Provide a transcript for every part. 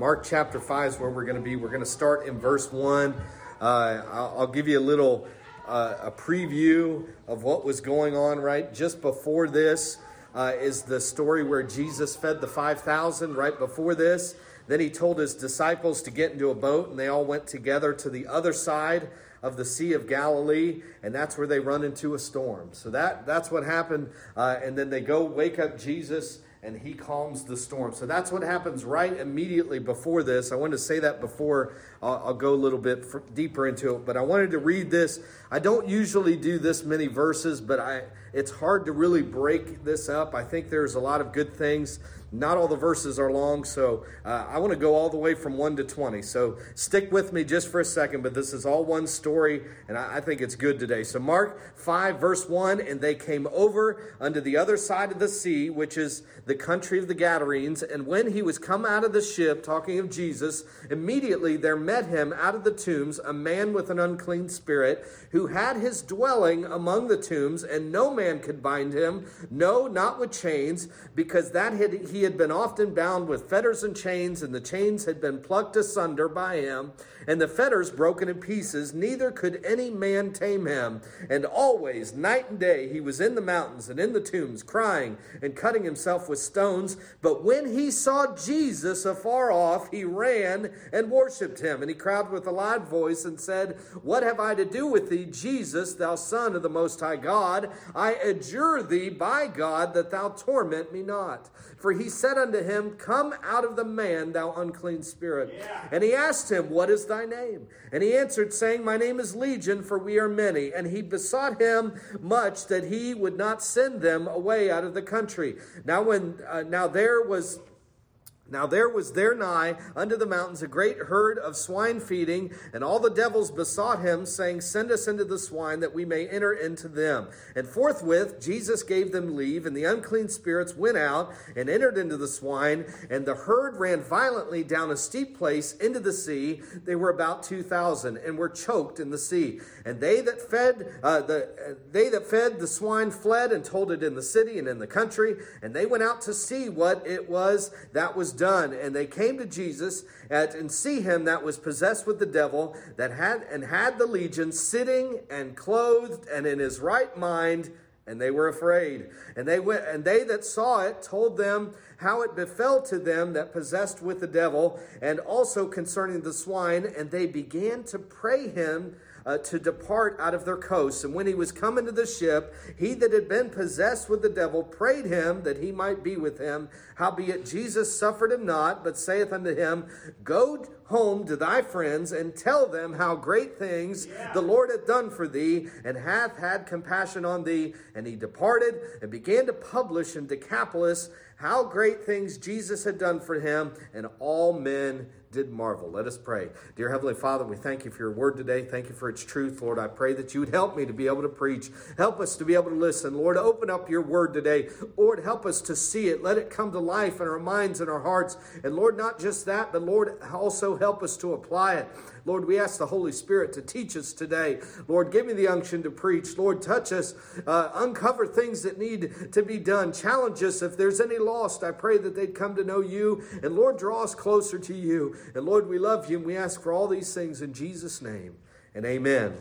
Mark chapter 5 is where we're going to be. We're going to start in verse 1. Uh, I'll, give you a little uh, a preview of what was going on right just before this. Uh, is the story where Jesus fed the 5,000 right before this. Then he told his disciples to get into a boat, and they all went together to the other side of the Sea of Galilee, and that's where they run into a storm. So that, that's what happened. Uh, and then they go wake up Jesus and he calms the storm. So that's what happens right immediately before this. I wanted to say that before I'll, I'll go a little bit deeper into it, but I wanted to read this. I don't usually do this many verses, but I it's hard to really break this up. I think there's a lot of good things not all the verses are long, so uh, I want to go all the way from 1 to 20. So stick with me just for a second, but this is all one story, and I, I think it's good today. So, Mark 5, verse 1 And they came over unto the other side of the sea, which is the country of the Gadarenes. And when he was come out of the ship, talking of Jesus, immediately there met him out of the tombs a man with an unclean spirit, who had his dwelling among the tombs, and no man could bind him, no, not with chains, because that had he he had been often bound with fetters and chains, and the chains had been plucked asunder by him, and the fetters broken in pieces. Neither could any man tame him. And always, night and day, he was in the mountains and in the tombs, crying and cutting himself with stones. But when he saw Jesus afar off, he ran and worshipped him. And he cried with a loud voice and said, What have I to do with thee, Jesus, thou Son of the Most High God? I adjure thee by God that thou torment me not. For he said unto him, Come out of the man, thou unclean spirit. Yeah. And he asked him, What is thy name? And he answered, saying, My name is Legion, for we are many. And he besought him much that he would not send them away out of the country. Now when uh, now there was now there was there nigh unto the mountains a great herd of swine feeding, and all the devils besought him, saying, Send us into the swine, that we may enter into them. And forthwith Jesus gave them leave, and the unclean spirits went out and entered into the swine, and the herd ran violently down a steep place into the sea. They were about two thousand, and were choked in the sea. And they that fed uh, the uh, they that fed the swine fled and told it in the city and in the country, and they went out to see what it was that was done. And they came to Jesus at, and see him that was possessed with the devil, that had and had the legion sitting and clothed and in his right mind, and they were afraid. And they went and they that saw it told them how it befell to them that possessed with the devil, and also concerning the swine, and they began to pray him uh, to depart out of their coasts. And when he was come into the ship, he that had been possessed with the devil prayed him that he might be with him. Howbeit Jesus suffered him not, but saith unto him, Go home to thy friends and tell them how great things yeah. the Lord hath done for thee, and hath had compassion on thee. And he departed and began to publish in Decapolis how great things Jesus had done for him, and all men did marvel. Let us pray. Dear Heavenly Father, we thank you for your word today. Thank you for its truth, Lord. I pray that you would help me to be able to preach. Help us to be able to listen. Lord, open up your word today. Lord, help us to see it. Let it come to life in our minds and our hearts. And Lord, not just that, but Lord, also help us to apply it. Lord, we ask the Holy Spirit to teach us today. Lord, give me the unction to preach. Lord, touch us, uh, uncover things that need to be done. Challenge us if there's any lost. I pray that they'd come to know you. And Lord, draw us closer to you. And Lord, we love you and we ask for all these things in Jesus' name. And amen.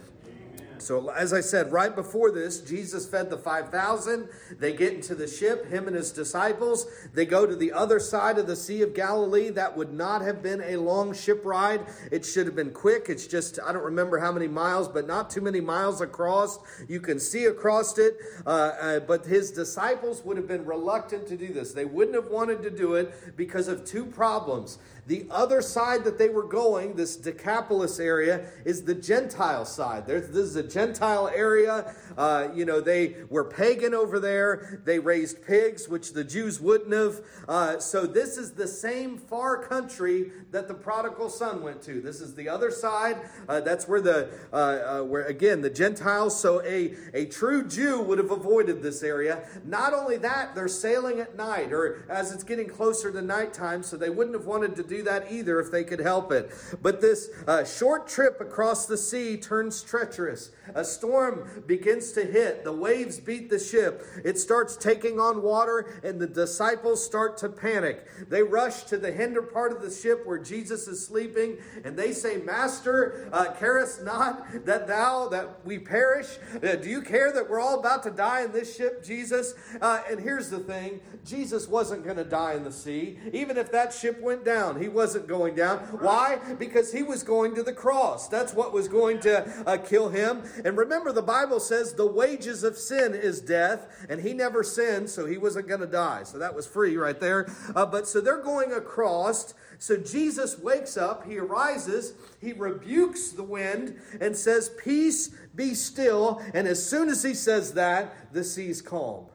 So, as I said, right before this, Jesus fed the 5,000. They get into the ship, him and his disciples. They go to the other side of the Sea of Galilee. That would not have been a long ship ride. It should have been quick. It's just, I don't remember how many miles, but not too many miles across. You can see across it. Uh, uh, but his disciples would have been reluctant to do this. They wouldn't have wanted to do it because of two problems. The other side that they were going, this Decapolis area, is the Gentile side. There's, this is a Gentile area. Uh, you know, they were pagan over there. They raised pigs, which the Jews wouldn't have. Uh, so this is the same far country that the prodigal son went to. This is the other side. Uh, that's where the, uh, uh, where again, the Gentiles. So a, a true Jew would have avoided this area. Not only that, they're sailing at night or as it's getting closer to nighttime, so they wouldn't have wanted to do that either if they could help it. But this uh, short trip across the sea turns treacherous. A storm begins to hit. The waves beat the ship. It starts taking on water, and the disciples start to panic. They rush to the hinder part of the ship where Jesus is sleeping, and they say, Master, uh, carest not that thou, that we perish? Uh, do you care that we're all about to die in this ship, Jesus? Uh, and here's the thing Jesus wasn't going to die in the sea. Even if that ship went down, he wasn't going down. Why? Because he was going to the cross. That's what was going to uh, kill him. And remember, the Bible says the wages of sin is death, and he never sinned, so he wasn't going to die. So that was free right there. Uh, but so they're going across. So Jesus wakes up, he arises, he rebukes the wind and says, Peace, be still. And as soon as he says that, the sea's calm.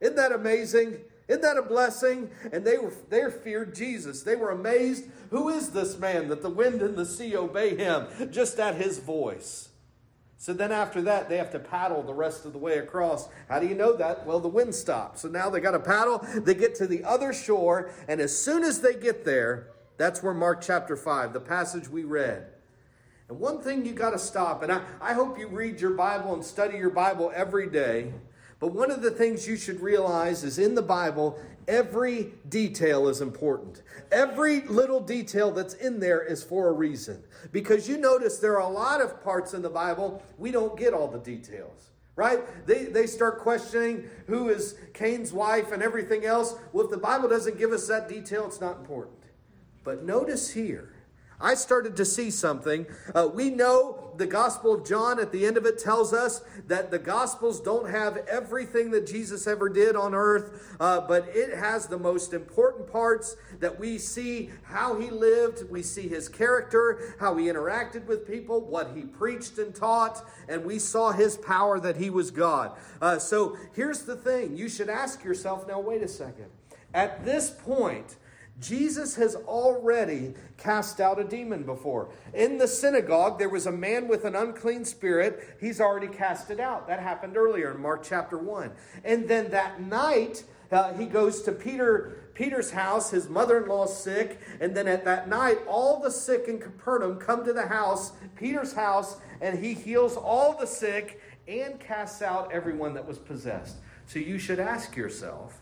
Isn't that amazing? Isn't that a blessing? And they were they feared Jesus. They were amazed. Who is this man that the wind and the sea obey him just at his voice? So then after that, they have to paddle the rest of the way across. How do you know that? Well, the wind stops. So now they got to paddle. They get to the other shore, and as soon as they get there, that's where Mark chapter 5, the passage we read. And one thing you got to stop, and I, I hope you read your Bible and study your Bible every day. But one of the things you should realize is in the Bible, every detail is important. Every little detail that's in there is for a reason. Because you notice there are a lot of parts in the Bible we don't get all the details. Right? They, they start questioning who is Cain's wife and everything else. Well, if the Bible doesn't give us that detail, it's not important. But notice here, I started to see something. Uh, we know the Gospel of John at the end of it tells us that the Gospels don't have everything that Jesus ever did on earth, uh, but it has the most important parts that we see how he lived, we see his character, how he interacted with people, what he preached and taught, and we saw his power that he was God. Uh, so here's the thing you should ask yourself now, wait a second. At this point, Jesus has already cast out a demon before. In the synagogue, there was a man with an unclean spirit. He's already cast it out. That happened earlier in Mark chapter 1. And then that night, uh, he goes to Peter Peter's house. His mother-in-law's sick, and then at that night, all the sick in Capernaum come to the house, Peter's house, and he heals all the sick and casts out everyone that was possessed. So you should ask yourself,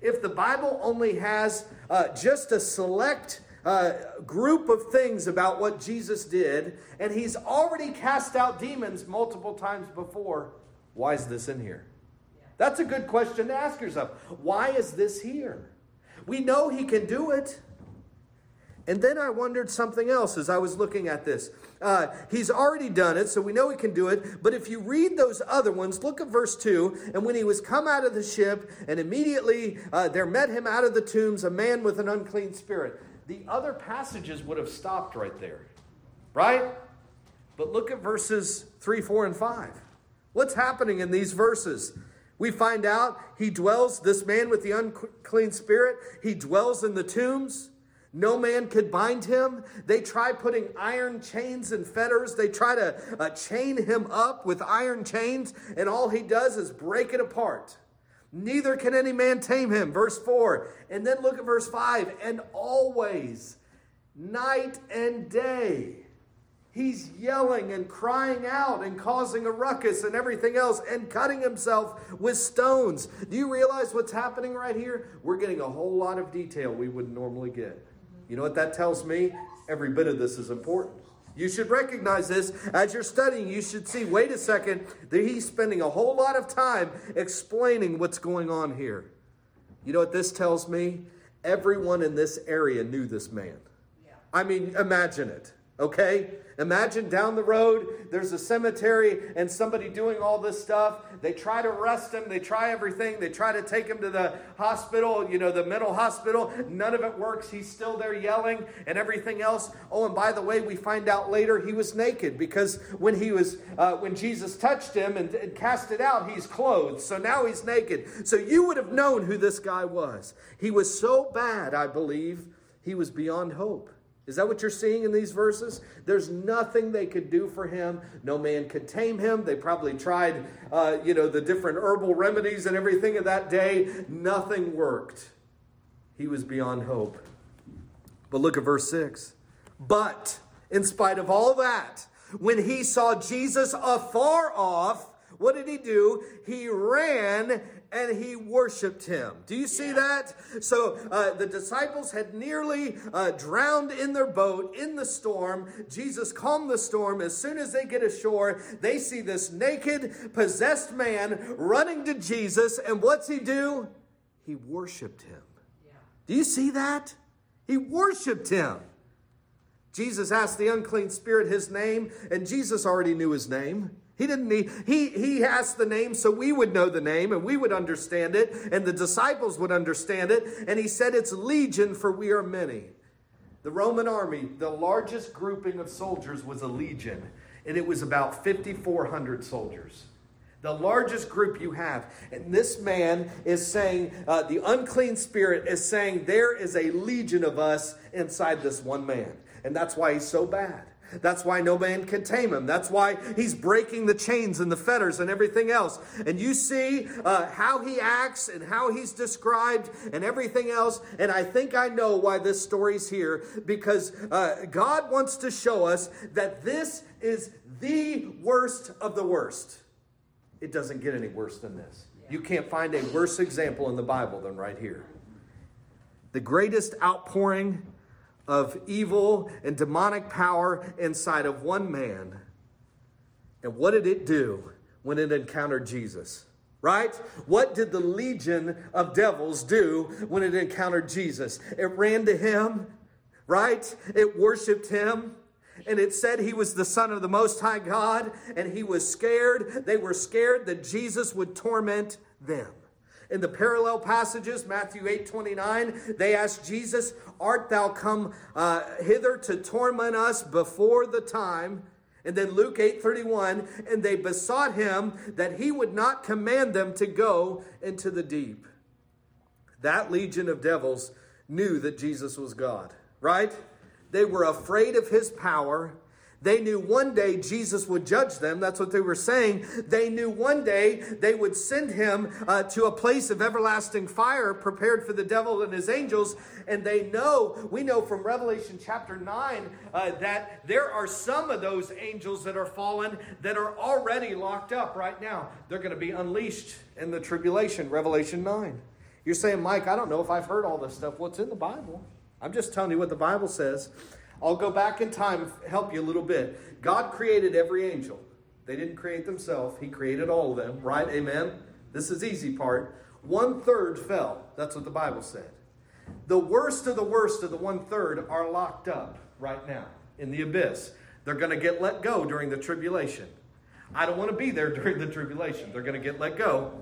if the Bible only has uh, just a select uh, group of things about what Jesus did, and he's already cast out demons multiple times before, why is this in here? That's a good question to ask yourself. Why is this here? We know he can do it. And then I wondered something else as I was looking at this. Uh, he's already done it, so we know he can do it. But if you read those other ones, look at verse 2. And when he was come out of the ship, and immediately uh, there met him out of the tombs a man with an unclean spirit. The other passages would have stopped right there, right? But look at verses 3, 4, and 5. What's happening in these verses? We find out he dwells, this man with the unclean spirit, he dwells in the tombs. No man could bind him. They try putting iron chains and fetters. They try to uh, chain him up with iron chains, and all he does is break it apart. Neither can any man tame him. Verse 4. And then look at verse 5. And always, night and day, he's yelling and crying out and causing a ruckus and everything else and cutting himself with stones. Do you realize what's happening right here? We're getting a whole lot of detail we would normally get. You know what that tells me? Every bit of this is important. You should recognize this as you're studying. You should see, wait a second, that he's spending a whole lot of time explaining what's going on here. You know what this tells me? Everyone in this area knew this man. Yeah. I mean, imagine it, okay? Imagine down the road, there's a cemetery and somebody doing all this stuff. They try to arrest him, they try everything, they try to take him to the hospital, you know, the mental hospital. None of it works. He's still there yelling and everything else. Oh, and by the way, we find out later he was naked because when he was, uh, when Jesus touched him and, and cast it out, he's clothed. So now he's naked. So you would have known who this guy was. He was so bad, I believe, he was beyond hope. Is that what you're seeing in these verses? There's nothing they could do for him. No man could tame him. They probably tried, uh, you know, the different herbal remedies and everything of that day. Nothing worked. He was beyond hope. But look at verse 6. But in spite of all that, when he saw Jesus afar off, what did he do? He ran and he worshiped him. Do you see yeah. that? So uh, the disciples had nearly uh, drowned in their boat in the storm. Jesus calmed the storm. As soon as they get ashore, they see this naked, possessed man running to Jesus. And what's he do? He worshiped him. Yeah. Do you see that? He worshiped him. Jesus asked the unclean spirit his name, and Jesus already knew his name. He didn't need, he, he asked the name so we would know the name and we would understand it and the disciples would understand it. And he said, It's legion, for we are many. The Roman army, the largest grouping of soldiers was a legion, and it was about 5,400 soldiers. The largest group you have. And this man is saying, uh, the unclean spirit is saying, there is a legion of us inside this one man. And that's why he's so bad. That's why no man can tame him. That's why he's breaking the chains and the fetters and everything else. And you see uh, how he acts and how he's described and everything else. And I think I know why this story's here because uh, God wants to show us that this is the worst of the worst. It doesn't get any worse than this. You can't find a worse example in the Bible than right here. The greatest outpouring of evil and demonic power inside of one man. And what did it do when it encountered Jesus? Right? What did the legion of devils do when it encountered Jesus? It ran to him, right? It worshiped him. And it said he was the Son of the Most High God, and he was scared. They were scared that Jesus would torment them. In the parallel passages, Matthew 8 29, they asked Jesus, Art thou come uh, hither to torment us before the time? And then Luke 8 31, and they besought him that he would not command them to go into the deep. That legion of devils knew that Jesus was God, right? They were afraid of his power they knew one day Jesus would judge them. That's what they were saying. They knew one day they would send him uh, to a place of everlasting fire prepared for the devil and his angels. And they know, we know from Revelation chapter 9, uh, that there are some of those angels that are fallen that are already locked up right now. They're going to be unleashed in the tribulation, Revelation 9. You're saying, Mike, I don't know if I've heard all this stuff. What's in the Bible? I'm just telling you what the Bible says. I'll go back in time help you a little bit. God created every angel. They didn't create themselves. He created all of them, right? Amen. This is easy part. One third fell. That's what the Bible said. The worst of the worst of the one third are locked up right now in the abyss. They're going to get let go during the tribulation. I don't want to be there during the tribulation. They're going to get let go.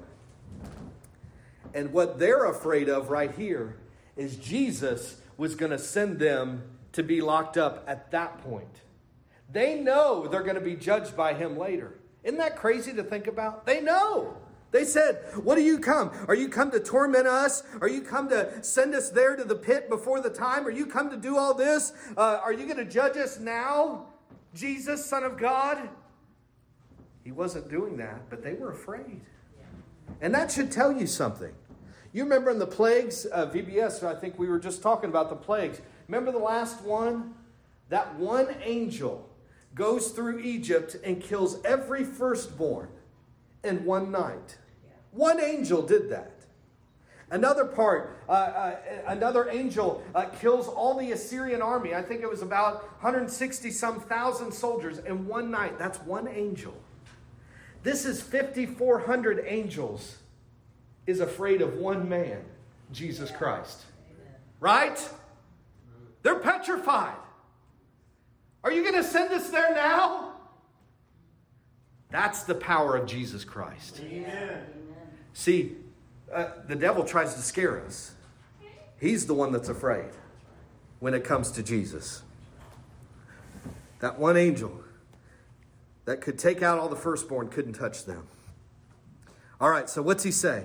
And what they're afraid of right here is Jesus was going to send them to be locked up at that point. They know they're going to be judged by him later. Isn't that crazy to think about? They know. They said, What do you come? Are you come to torment us? Are you come to send us there to the pit before the time? Are you come to do all this? Uh, are you going to judge us now, Jesus, Son of God? He wasn't doing that, but they were afraid. And that should tell you something. You remember in the plagues, uh, VBS, I think we were just talking about the plagues. Remember the last one? That one angel goes through Egypt and kills every firstborn in one night. One angel did that. Another part, uh, uh, another angel uh, kills all the Assyrian army. I think it was about 160 some thousand soldiers in one night. That's one angel. This is 5,400 angels is afraid of one man, Jesus Christ. Right? They're petrified. Are you going to send us there now? That's the power of Jesus Christ. Amen. See, uh, the devil tries to scare us. He's the one that's afraid when it comes to Jesus. That one angel that could take out all the firstborn couldn't touch them. All right, so what's he say?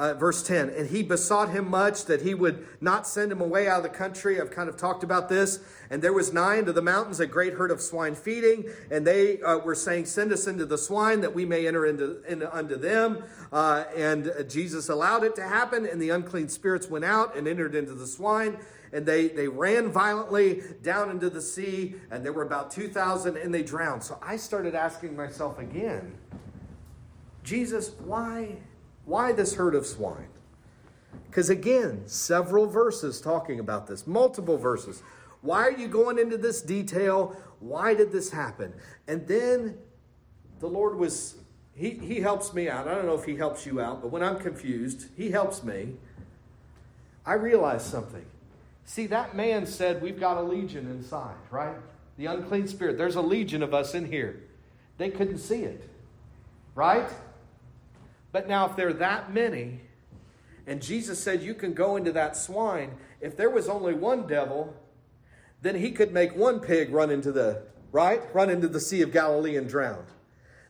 Uh, verse 10 and he besought him much that he would not send him away out of the country. I've kind of talked about this. And there was nigh unto the mountains a great herd of swine feeding. And they uh, were saying send us into the swine that we may enter into, into unto them. Uh, and jesus allowed it to happen. And the unclean spirits went out and entered into the swine. And they, they ran violently down into the sea, and there were about 2,000 and they drowned. So I started asking myself again, Jesus, why, why this herd of swine? Because again, several verses talking about this, multiple verses. Why are you going into this detail? Why did this happen? And then the Lord was, he, he helps me out. I don't know if He helps you out, but when I'm confused, He helps me. I realized something. See, that man said, We've got a legion inside, right? The unclean spirit. There's a legion of us in here. They couldn't see it, right? But now, if there are that many, and Jesus said, You can go into that swine, if there was only one devil, then he could make one pig run into the, right? Run into the Sea of Galilee and drown.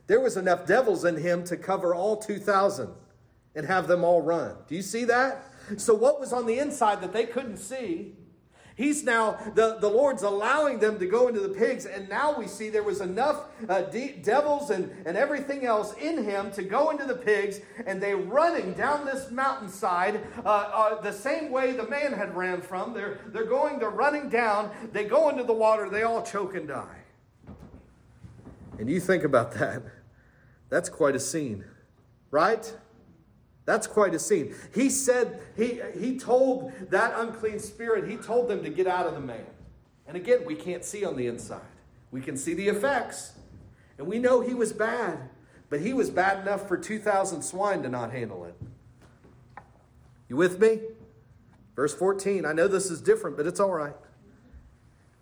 There was enough devils in him to cover all 2,000 and have them all run. Do you see that? So, what was on the inside that they couldn't see? He's now, the, the Lord's allowing them to go into the pigs, and now we see there was enough uh, de- devils and, and everything else in him to go into the pigs, and they running down this mountainside uh, uh, the same way the man had ran from. They're, they're going, they're running down, they go into the water, they all choke and die. And you think about that, that's quite a scene, right? That's quite a scene. He said, he, he told that unclean spirit, he told them to get out of the man. And again, we can't see on the inside. We can see the effects. And we know he was bad, but he was bad enough for 2,000 swine to not handle it. You with me? Verse 14. I know this is different, but it's all right.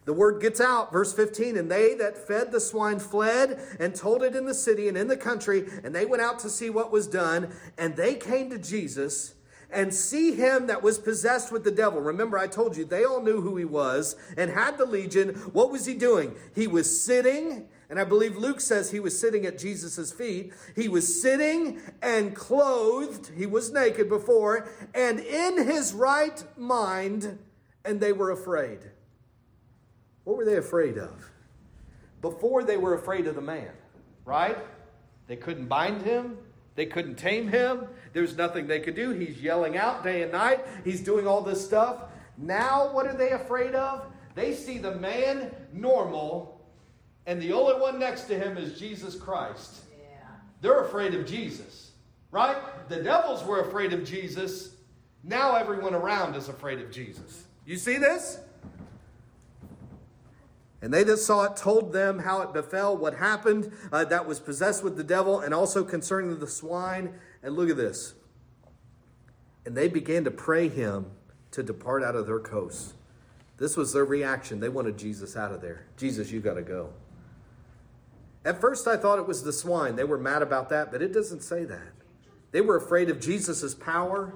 The word gets out, verse 15, and they that fed the swine fled and told it in the city and in the country, and they went out to see what was done, and they came to Jesus and see him that was possessed with the devil. Remember, I told you they all knew who he was and had the legion. What was he doing? He was sitting, and I believe Luke says he was sitting at Jesus' feet. He was sitting and clothed, he was naked before, and in his right mind, and they were afraid. What were they afraid of? Before they were afraid of the man, right? They couldn't bind him, they couldn't tame him. There's nothing they could do. He's yelling out day and night, he's doing all this stuff. Now, what are they afraid of? They see the man normal, and the only one next to him is Jesus Christ. Yeah. They're afraid of Jesus, right? The devils were afraid of Jesus. Now everyone around is afraid of Jesus. You see this? And they that saw it told them how it befell, what happened uh, that was possessed with the devil, and also concerning the swine. And look at this. And they began to pray him to depart out of their coasts. This was their reaction. They wanted Jesus out of there. Jesus, you got to go. At first, I thought it was the swine. They were mad about that, but it doesn't say that. They were afraid of Jesus' power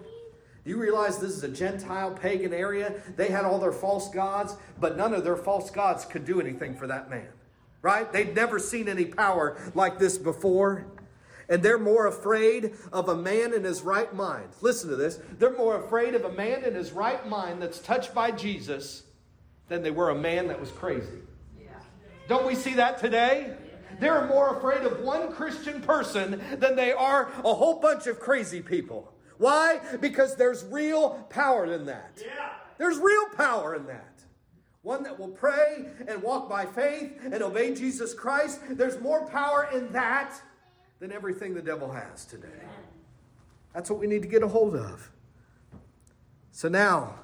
do you realize this is a Gentile pagan area? They had all their false gods, but none of their false gods could do anything for that man. Right? They'd never seen any power like this before. And they're more afraid of a man in his right mind. Listen to this. They're more afraid of a man in his right mind that's touched by Jesus than they were a man that was crazy. Yeah. Don't we see that today? They're more afraid of one Christian person than they are a whole bunch of crazy people. Why? Because there's real power in that. Yeah. There's real power in that. One that will pray and walk by faith and obey Jesus Christ. There's more power in that than everything the devil has today. That's what we need to get a hold of. So now,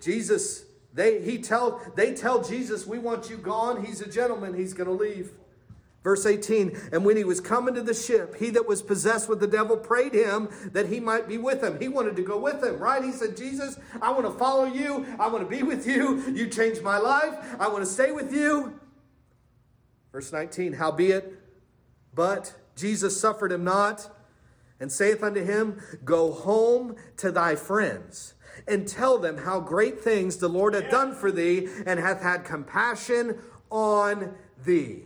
Jesus, they he tell they tell Jesus, we want you gone. He's a gentleman, he's gonna leave. Verse 18, and when he was coming to the ship, he that was possessed with the devil prayed him that he might be with him. He wanted to go with him, right? He said, Jesus, I want to follow you. I want to be with you. You changed my life. I want to stay with you. Verse 19, howbeit, but Jesus suffered him not, and saith unto him, Go home to thy friends and tell them how great things the Lord hath done for thee, and hath had compassion on thee.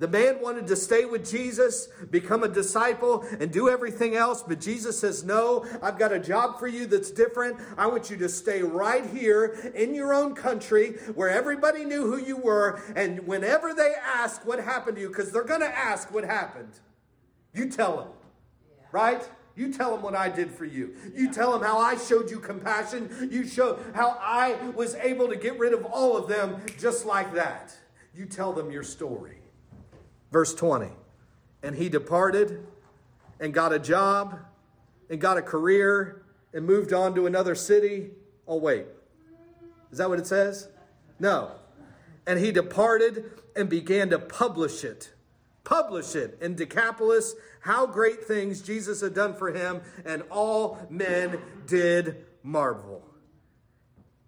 The man wanted to stay with Jesus, become a disciple, and do everything else, but Jesus says, No, I've got a job for you that's different. I want you to stay right here in your own country where everybody knew who you were. And whenever they ask what happened to you, because they're going to ask what happened, you tell them, right? You tell them what I did for you. You tell them how I showed you compassion. You show how I was able to get rid of all of them just like that. You tell them your story. Verse 20. And he departed and got a job and got a career and moved on to another city. Oh, wait. Is that what it says? No. And he departed and began to publish it. Publish it in Decapolis how great things Jesus had done for him, and all men did marvel.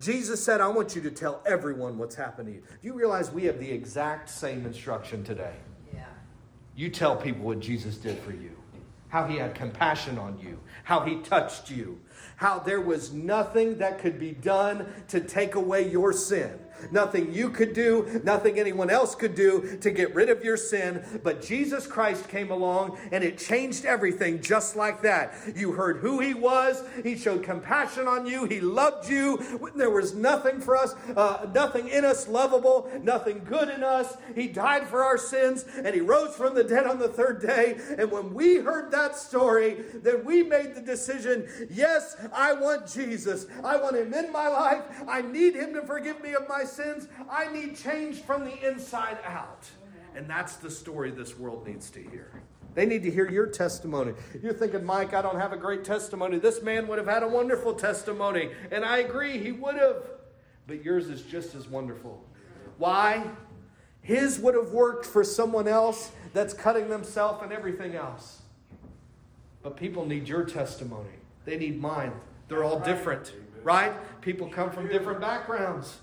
Jesus said, I want you to tell everyone what's happened to you. Do you realize we have the exact same instruction today? You tell people what Jesus did for you, how he had compassion on you, how he touched you, how there was nothing that could be done to take away your sin nothing you could do, nothing anyone else could do to get rid of your sin. But Jesus Christ came along and it changed everything just like that. You heard who He was, He showed compassion on you, He loved you. There was nothing for us, uh, nothing in us lovable, nothing good in us. He died for our sins and He rose from the dead on the third day. And when we heard that story, then we made the decision yes, I want Jesus. I want Him in my life. I need Him to forgive me of my sins. I need change from the inside out. And that's the story this world needs to hear. They need to hear your testimony. You're thinking, Mike, I don't have a great testimony. This man would have had a wonderful testimony. And I agree, he would have. But yours is just as wonderful. Why? His would have worked for someone else that's cutting themselves and everything else. But people need your testimony. They need mine. They're all different, right? People come from different backgrounds.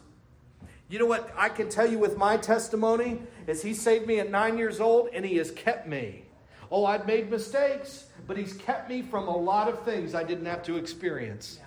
You know what I can tell you with my testimony is he saved me at 9 years old and he has kept me. Oh, I've made mistakes, but he's kept me from a lot of things I didn't have to experience.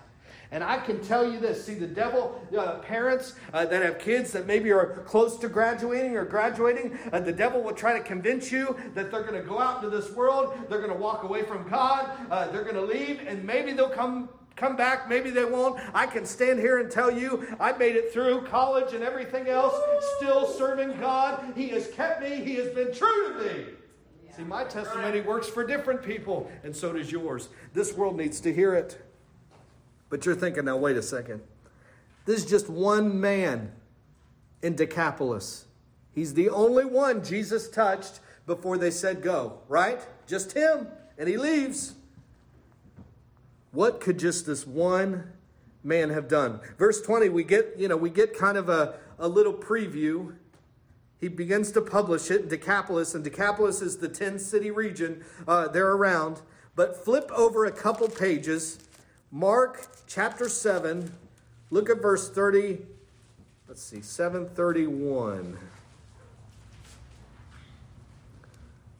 And I can tell you this see, the devil, uh, parents uh, that have kids that maybe are close to graduating or graduating, uh, the devil will try to convince you that they're going to go out into this world, they're going to walk away from God, uh, they're going to leave, and maybe they'll come come back, maybe they won't. I can stand here and tell you I made it through college and everything else, still serving God. He has kept me, He has been true to me. See, my testimony works for different people, and so does yours. This world needs to hear it. But you're thinking, now, wait a second. This is just one man in Decapolis. He's the only one Jesus touched before they said go, right? Just him. And he leaves. What could just this one man have done? Verse 20, we get, you know, we get kind of a, a little preview. He begins to publish it in Decapolis, and Decapolis is the 10 city region uh, there around. But flip over a couple pages. Mark chapter 7, look at verse 30. Let's see, 731.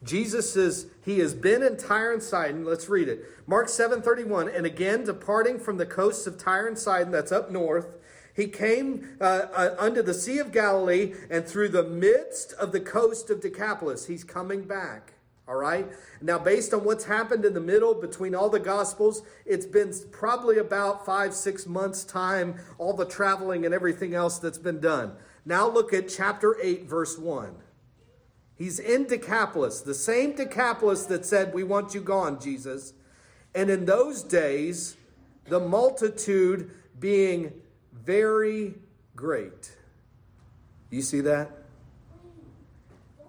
Jesus says he has been in Tyre and Sidon. Let's read it. Mark 7:31. And again, departing from the coasts of Tyre and Sidon, that's up north, he came uh, uh, unto the Sea of Galilee and through the midst of the coast of Decapolis. He's coming back. All right. Now, based on what's happened in the middle between all the Gospels, it's been probably about five, six months' time, all the traveling and everything else that's been done. Now, look at chapter 8, verse 1. He's in Decapolis, the same Decapolis that said, We want you gone, Jesus. And in those days, the multitude being very great. You see that?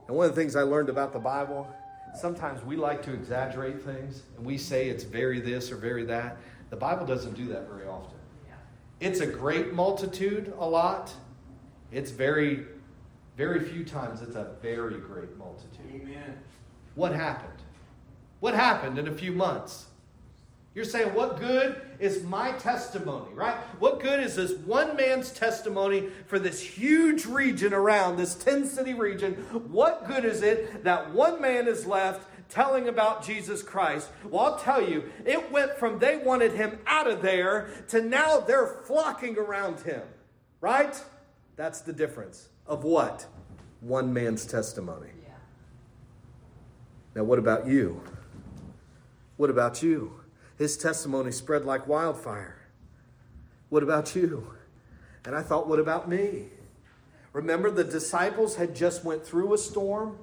And one of the things I learned about the Bible, sometimes we like to exaggerate things and we say it's very this or very that. The Bible doesn't do that very often. It's a great multitude a lot. It's very very few times it's a very great multitude. Amen. What happened? What happened in a few months? You're saying, what good is my testimony, right? What good is this one man's testimony for this huge region around, this 10 city region? What good is it that one man is left telling about Jesus Christ? Well, I'll tell you, it went from they wanted him out of there to now they're flocking around him, right? That's the difference of what? One man's testimony. Yeah. Now, what about you? What about you? His testimony spread like wildfire. What about you? And I thought, what about me? Remember, the disciples had just went through a storm.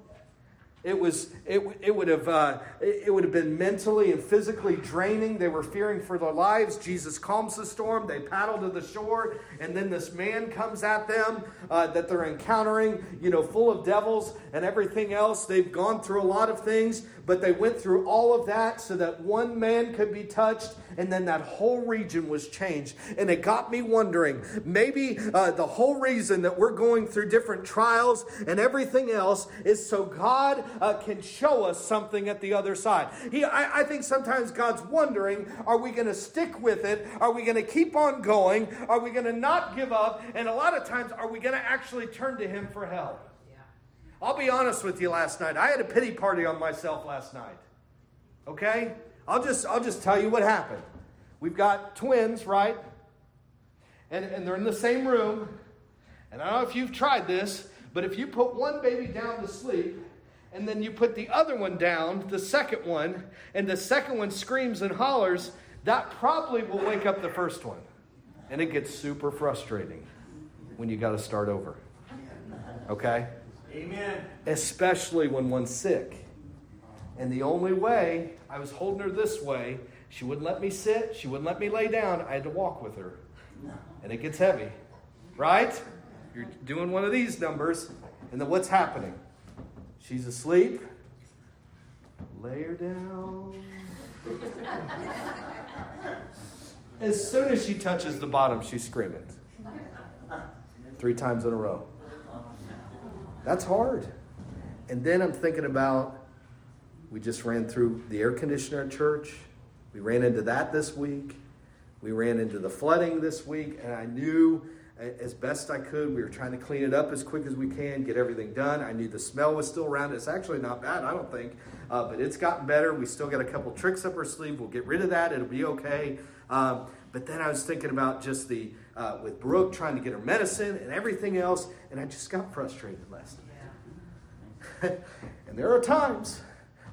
It was it, it would have uh, it would have been mentally and physically draining. They were fearing for their lives. Jesus calms the storm. They paddle to the shore, and then this man comes at them uh, that they're encountering. You know, full of devils and everything else. They've gone through a lot of things, but they went through all of that so that one man could be touched, and then that whole region was changed. And it got me wondering. Maybe uh, the whole reason that we're going through different trials and everything else is so God uh, can show us something at the other side. He, I, I think sometimes God's wondering are we going to stick with it? Are we going to keep on going? Are we going to not give up? And a lot of times, are we going to actually turn to Him for help? I'll be honest with you last night. I had a pity party on myself last night. Okay? I'll just I'll just tell you what happened. We've got twins, right? And, and they're in the same room. And I don't know if you've tried this, but if you put one baby down to sleep and then you put the other one down, the second one, and the second one screams and hollers, that probably will wake up the first one. And it gets super frustrating when you got to start over. Okay? Amen. Especially when one's sick. And the only way, I was holding her this way, she wouldn't let me sit, she wouldn't let me lay down. I had to walk with her. And it gets heavy. Right? You're doing one of these numbers, and then what's happening? She's asleep. Lay her down. as soon as she touches the bottom, she's screaming. Three times in a row. That's hard. And then I'm thinking about we just ran through the air conditioner at church. We ran into that this week. We ran into the flooding this week, and I knew as best I could. We were trying to clean it up as quick as we can, get everything done. I knew the smell was still around. It's actually not bad, I don't think, uh, but it's gotten better. We still got a couple tricks up our sleeve. We'll get rid of that. It'll be okay. Um, but then I was thinking about just the uh, with Brooke trying to get her medicine and everything else, and I just got frustrated last night. and there are times,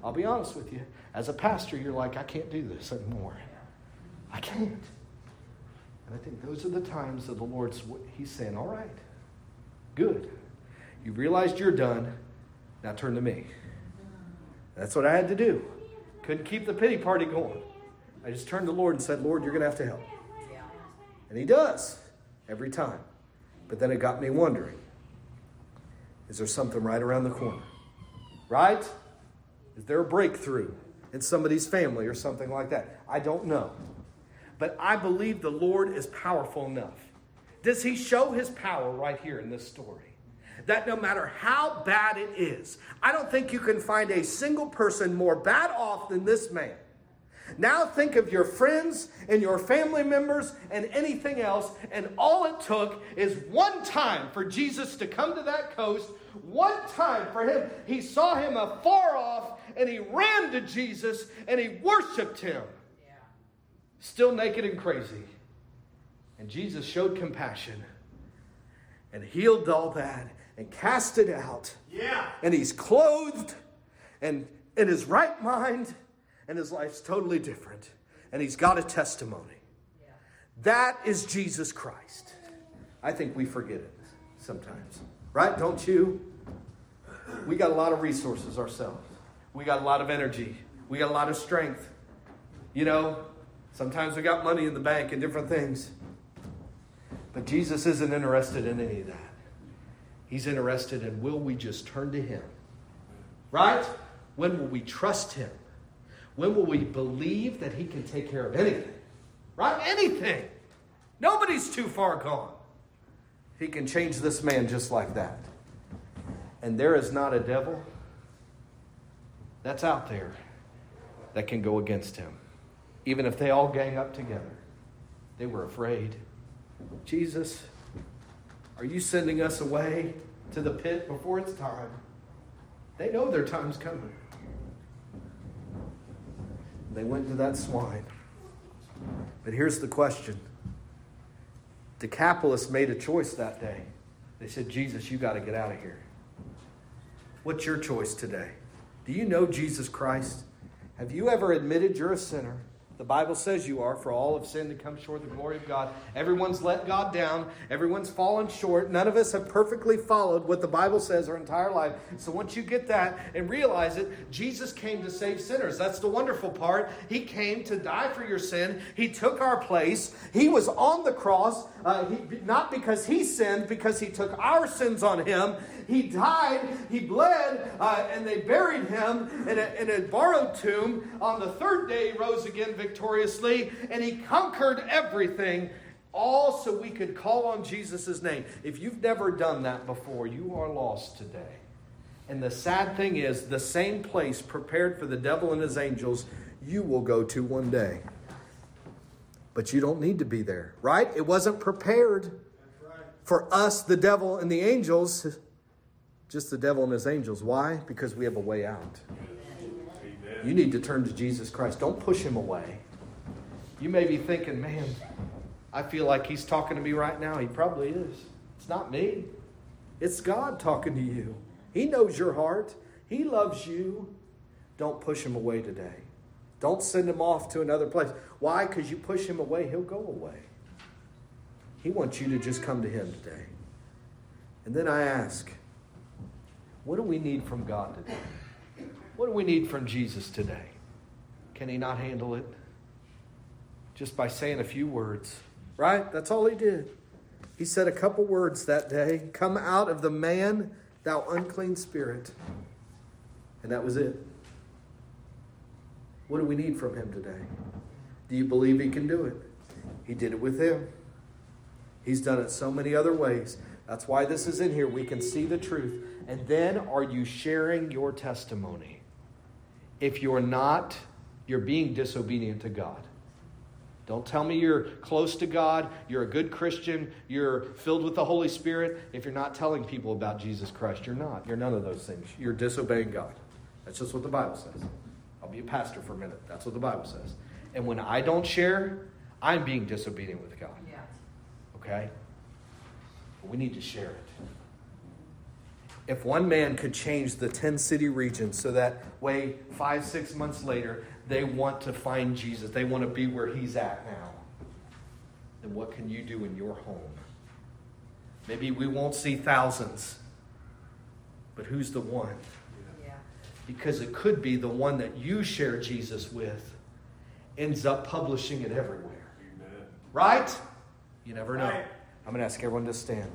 I'll be honest with you, as a pastor, you're like, I can't do this anymore. I can't. And I think those are the times that the Lord's He's saying, All right, good. You realized you're done. Now turn to me. That's what I had to do. Couldn't keep the pity party going. I just turned to the Lord and said, Lord, you're going to have to help. And He does every time. But then it got me wondering is there something right around the corner? Right? Is there a breakthrough in somebody's family or something like that? I don't know but I believe the Lord is powerful enough. Does he show his power right here in this story? That no matter how bad it is, I don't think you can find a single person more bad off than this man. Now think of your friends and your family members and anything else, and all it took is one time for Jesus to come to that coast, one time for him. He saw him afar off, and he ran to Jesus and he worshiped him still naked and crazy. And Jesus showed compassion and healed all that and cast it out. Yeah. And he's clothed and in his right mind, and his life's totally different. And he's got a testimony. Yeah. That is Jesus Christ. I think we forget it sometimes. Right? Don't you? We got a lot of resources ourselves. We got a lot of energy. We got a lot of strength. You know, Sometimes we got money in the bank and different things. But Jesus isn't interested in any of that. He's interested in will we just turn to Him? Right? When will we trust Him? When will we believe that He can take care of anything? Right? Anything. Nobody's too far gone. He can change this man just like that. And there is not a devil that's out there that can go against him even if they all gang up together. They were afraid. Jesus, are you sending us away to the pit before it's time? They know their time's coming. They went to that swine. But here's the question Decapolis made a choice that day. They said, Jesus, you got to get out of here. What's your choice today? Do you know Jesus Christ? Have you ever admitted you're a sinner? The Bible says you are, for all have sinned and come short of the glory of God. Everyone's let God down. Everyone's fallen short. None of us have perfectly followed what the Bible says our entire life. So once you get that and realize it, Jesus came to save sinners. That's the wonderful part. He came to die for your sin. He took our place. He was on the cross, uh, he, not because he sinned, because he took our sins on him. He died, he bled, uh, and they buried him in a, in a borrowed tomb. On the third day, he rose again victoriously, and he conquered everything. All so we could call on Jesus' name. If you've never done that before, you are lost today. And the sad thing is, the same place prepared for the devil and his angels, you will go to one day. But you don't need to be there, right? It wasn't prepared for us, the devil and the angels just the devil and his angels. Why? Because we have a way out. Amen. You need to turn to Jesus Christ. Don't push him away. You may be thinking, man, I feel like he's talking to me right now. He probably is. It's not me, it's God talking to you. He knows your heart, He loves you. Don't push him away today. Don't send him off to another place. Why? Because you push him away, he'll go away. He wants you to just come to him today. And then I ask, what do we need from God today? What do we need from Jesus today? Can he not handle it? Just by saying a few words, right? That's all he did. He said a couple words that day Come out of the man, thou unclean spirit. And that was it. What do we need from him today? Do you believe he can do it? He did it with him. He's done it so many other ways. That's why this is in here. We can see the truth. And then are you sharing your testimony? If you're not, you're being disobedient to God. Don't tell me you're close to God, you're a good Christian, you're filled with the Holy Spirit. If you're not telling people about Jesus Christ, you're not. You're none of those things. You're disobeying God. That's just what the Bible says. I'll be a pastor for a minute. That's what the Bible says. And when I don't share, I'm being disobedient with God. Yeah. Okay? But we need to share it if one man could change the 10 city region so that way five, six months later, they want to find Jesus, they want to be where he's at now, then what can you do in your home? Maybe we won't see thousands, but who's the one? Yeah. Because it could be the one that you share Jesus with ends up publishing it everywhere. Amen. Right? You never know. Right. I'm going to ask everyone to stand.